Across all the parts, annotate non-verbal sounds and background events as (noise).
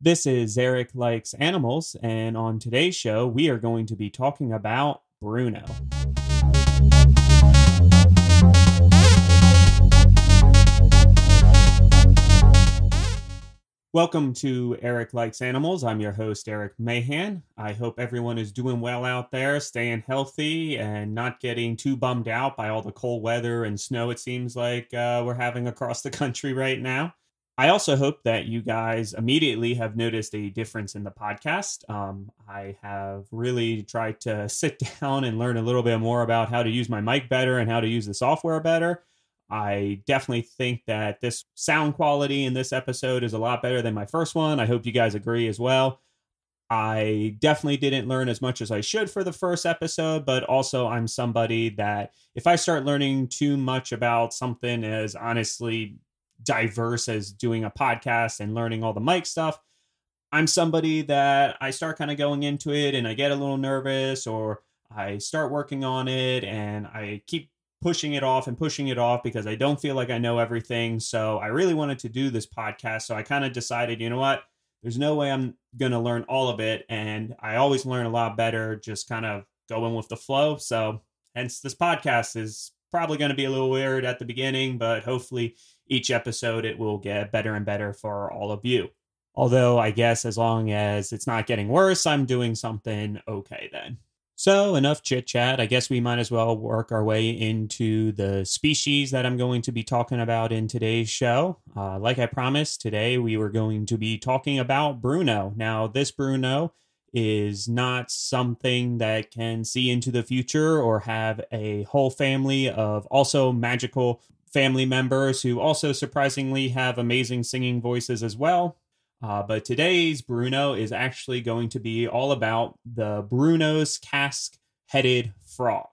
This is Eric Likes Animals, and on today's show, we are going to be talking about Bruno. Welcome to Eric Likes Animals. I'm your host, Eric Mahan. I hope everyone is doing well out there, staying healthy, and not getting too bummed out by all the cold weather and snow it seems like uh, we're having across the country right now. I also hope that you guys immediately have noticed a difference in the podcast. Um, I have really tried to sit (laughs) down and learn a little bit more about how to use my mic better and how to use the software better. I definitely think that this sound quality in this episode is a lot better than my first one. I hope you guys agree as well. I definitely didn't learn as much as I should for the first episode, but also I'm somebody that if I start learning too much about something as honestly diverse as doing a podcast and learning all the mic stuff. I'm somebody that I start kind of going into it and I get a little nervous or I start working on it and I keep pushing it off and pushing it off because I don't feel like I know everything. So I really wanted to do this podcast. So I kind of decided, you know what? There's no way I'm going to learn all of it. And I always learn a lot better just kind of going with the flow. So hence this podcast is probably going to be a little weird at the beginning, but hopefully each episode it will get better and better for all of you. Although, I guess as long as it's not getting worse, I'm doing something okay then. So, enough chit chat. I guess we might as well work our way into the species that I'm going to be talking about in today's show. Uh, like I promised, today we were going to be talking about Bruno. Now, this Bruno is not something that can see into the future or have a whole family of also magical family members who also surprisingly have amazing singing voices as well. Uh, but today's Bruno is actually going to be all about the Bruno's casque headed frog.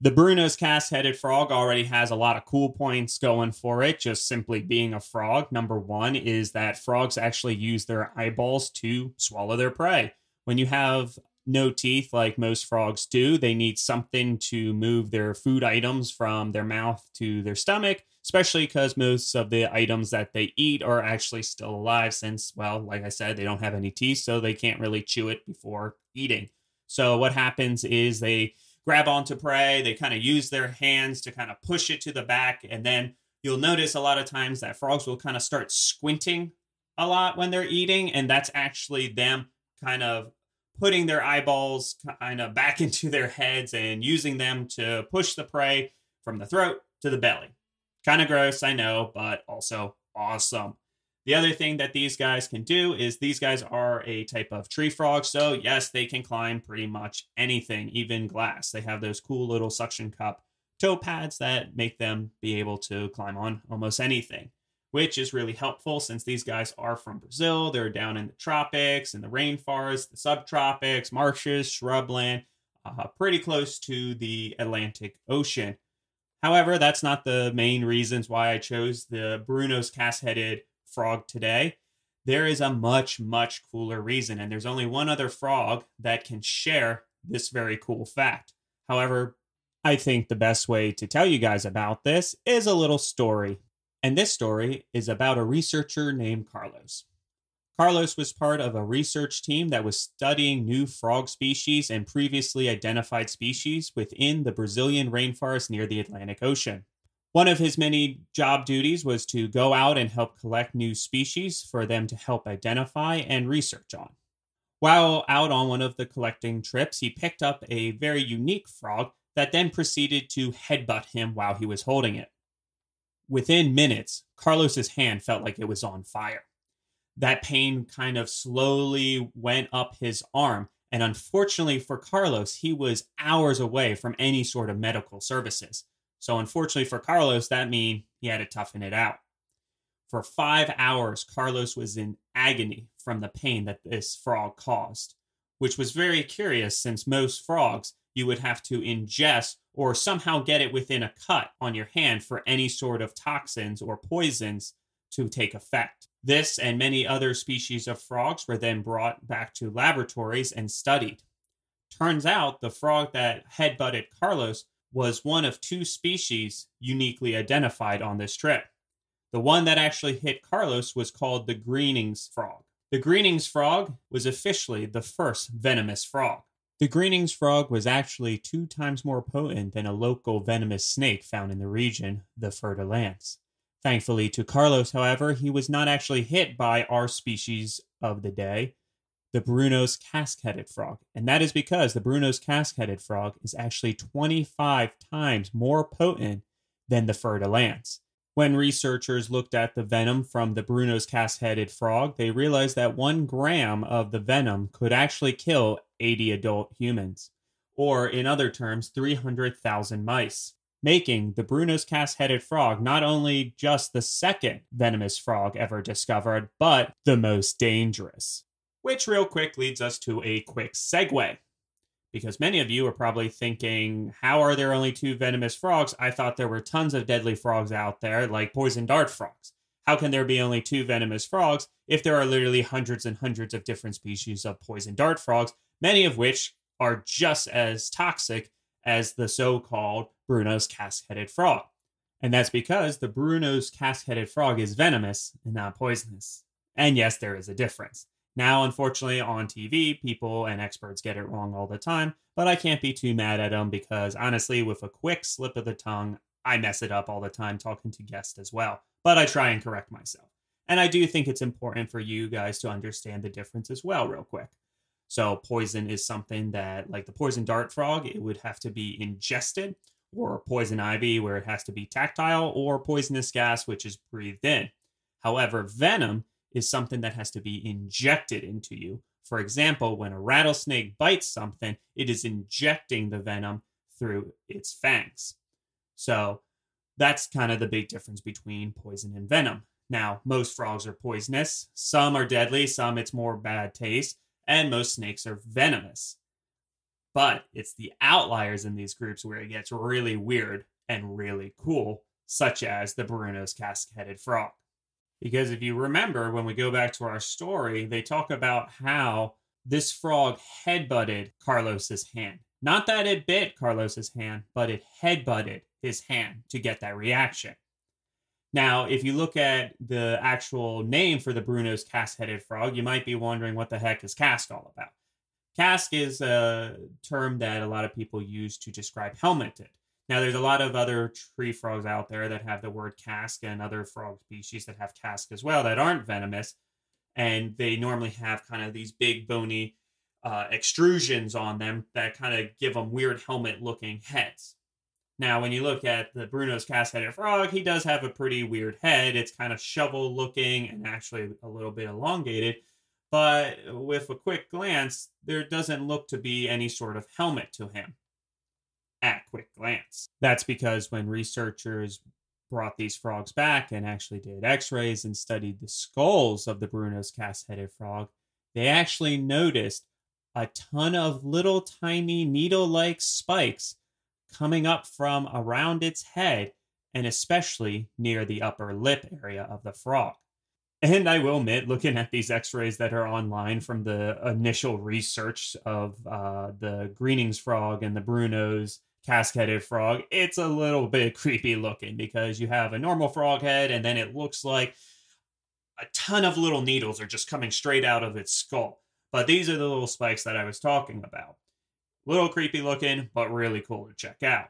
The Bruno's casque headed frog already has a lot of cool points going for it, just simply being a frog. Number one is that frogs actually use their eyeballs to swallow their prey. When you have no teeth like most frogs do. They need something to move their food items from their mouth to their stomach, especially because most of the items that they eat are actually still alive, since, well, like I said, they don't have any teeth, so they can't really chew it before eating. So, what happens is they grab onto prey, they kind of use their hands to kind of push it to the back, and then you'll notice a lot of times that frogs will kind of start squinting a lot when they're eating, and that's actually them kind of putting their eyeballs kind of back (laughs) into their heads and using them to push the prey from the throat to the belly. Kind of gross, I know, but also awesome. The other thing that these guys can do is these guys are a type of tree frog. So, yes, they can climb pretty much anything, even glass. They have those cool little suction cup toe pads that make them be able to climb on almost anything which is really helpful since these guys are from Brazil. They're down in the tropics, in the rainforest, the subtropics, marshes, shrubland, uh, pretty close to the Atlantic Ocean. However, that's not the main reasons why I chose the Bruno's casque headed frog today. There is a much, much cooler reason, and there's only one other frog that can share this very cool fact. However, I think the best way to tell you guys about this is a little story. And this story is about a researcher named Carlos. Carlos was part of a research team that was studying new frog species and previously identified species within the Brazilian rainforest near the Atlantic Ocean. One of his many job duties was to go out and help collect new species for them to help identify and research on. While out on one of the collecting trips, he picked up a very unique frog that then proceeded to headbutt him while he was holding it. Within minutes, Carlos's hand felt like it was on fire. That pain kind of slowly went up his arm, and unfortunately for Carlos, he was hours away from any sort of medical services. So, unfortunately for Carlos, that means he had to toughen it out. For five hours, Carlos was in agony from the pain that this frog caused, which was very curious since most frogs you would have to ingest or somehow get it within a cut on your hand for any sort of toxins or poisons to take effect. This and many other species of frogs were then brought back to laboratories and studied. Turns out the frog that headbutted Carlos was one of two species uniquely identified on this trip. The one that actually hit Carlos was called the Greening's frog. The Greening's frog was officially the first venomous frog. The Greening's frog was actually two times more potent than a local venomous snake found in the region, the fer-de-lance. Thankfully to Carlos, however, he was not actually hit by our species of the day, the Bruno's casque-headed frog. And that is because the Bruno's casque-headed frog is actually 25 times more potent than the fer-de-lance. When researchers looked at the venom from the Bruno's casque-headed frog, they realized that one gram of the venom could actually kill 80 adult humans, or in other terms, 300,000 mice making the Bruno's casque headed frog not only just the second venomous frog ever discovered, but the most dangerous. Which, real quick, leads us to a quick segue. Because many of you are probably thinking, how are there only two venomous frogs? I thought there were tons of deadly frogs out there, like poison dart frogs. How can there be only two venomous frogs if there are literally hundreds and hundreds of different species of poison dart frogs, many of which are just as toxic as the so called Bruno's casque headed frog. And that's because the Bruno's casque headed frog is venomous and not poisonous. And yes, there is a difference. Now, unfortunately, on TV, people and experts get it wrong all the time, but I can't be too mad at them because honestly, with a quick slip of the tongue, I mess it up all the time talking to guests as well. But I try and correct myself. And I do think it's important for you guys to understand the difference as well, real quick. So poison is something that, like the poison dart frog, it would have to be ingested, or poison ivy, where it has to be tactile, or poisonous gas, which is breathed in. However, venom is something that has to be injected into you. For example, when a rattlesnake bites something, it is injecting the venom through its fangs. So that's kind of the big difference between poison and venom. Now, most frogs are poisonous, some are deadly, some it's more bad taste and most snakes are venomous. But it's the outliers in these groups where it gets really weird and really cool, such as the Bruno's casque-headed frog. Because if you remember, when we go back to our story, they talk about how this frog headbutted Carlos's hand. Not that it bit Carlos's hand, but it headbutted his hand to get that reaction. Now, if you look at the actual name for the Bruno's casque headed frog, you might be wondering what the heck is casque all about. Casque is a term that a lot of people use to describe helmeted. Now, there's a lot of other tree frogs out there that have the word casque and other frog species that have casque as well that aren't venomous. And they normally have kind of these big bony uh, extrusions on them that kind of give them weird helmet looking heads. Now, when you look at the Bruno's casque-headed frog, he does have a pretty weird head. It's kind of shovel looking and actually a little bit elongated. But with a quick glance, there doesn't look to be any sort of helmet to him at quick glance. That's because when researchers brought these frogs back and actually did x-rays and studied the skulls of the Bruno's casque headed frog, they actually noticed a ton of little tiny needle-like spikes coming up from around its head and especially near the upper lip area of the frog. And I will admit, looking at these x rays that are online from the initial research of uh, the Greening's frog and the Bruno's casque headed frog, it's a little bit (laughs) creepy looking because you have a normal frog head and then it looks like a ton of little needles are just coming straight out of its skull. But these are the little spikes that I was talking about little creepy looking, but really cool to check out.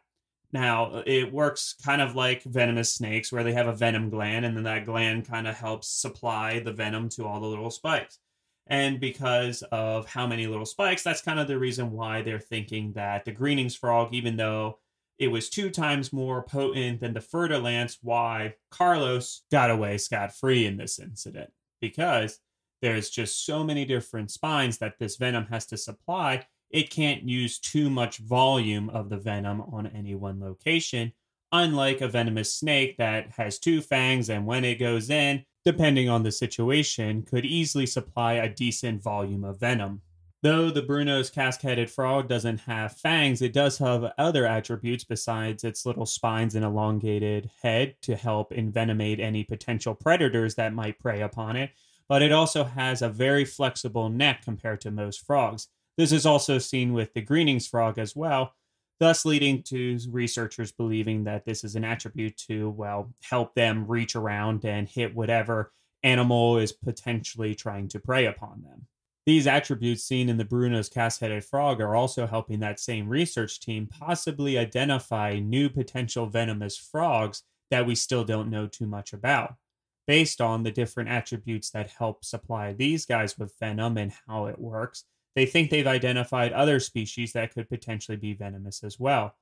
Now, it works kind of like venomous snakes, where they have a venom gland, and then that gland kind of helps supply the venom to all the little spikes. And because of how many little spikes, that's kind of the reason why they're thinking that the Greening's frog, even though it was two times more potent than the fer-de-lance, why Carlos got away scot free in this incident. Because there's just so many different spines that this venom has to supply it can't use too much volume of the venom on any one location, unlike a venomous snake that has two fangs and when it goes in, depending on the situation, could easily supply a decent volume of venom. Though the Bruno's casque headed frog doesn't have fangs, it does have other attributes besides its little spines and elongated head to help envenomate any potential predators that might prey upon it, but it also has a very flexible neck compared to most frogs. This is also seen with the Greening's frog as well, thus leading to researchers believing that this is an attribute to, well, help them reach around and hit whatever animal is potentially trying to prey upon them. These attributes seen in the Bruno's casque headed frog are also helping that same research team possibly identify new potential venomous frogs that we still don't know too much about, based on the different attributes that help supply these guys with venom and how it works. They think they've identified other species that could potentially be venomous as well.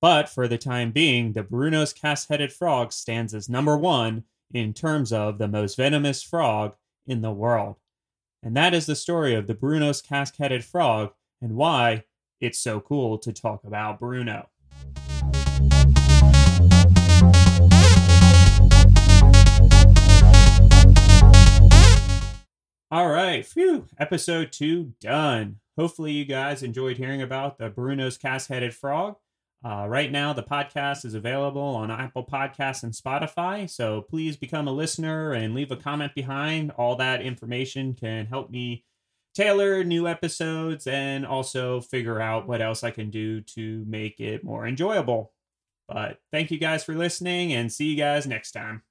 But for the time being, the Bruno's casque headed frog stands as number one in terms of the most venomous frog in the world. And that is the story of the Bruno's casque headed frog and why it's so cool to talk about Bruno. All right, phew, episode two done. Hopefully, you guys enjoyed hearing about the Bruno's casque headed frog. Uh, right now, the podcast is available on Apple Podcasts and Spotify. So please become a listener and leave a comment behind. All that information can help me tailor new episodes and also figure out what else I can do to make it more enjoyable. But thank you guys for listening and see you guys next time.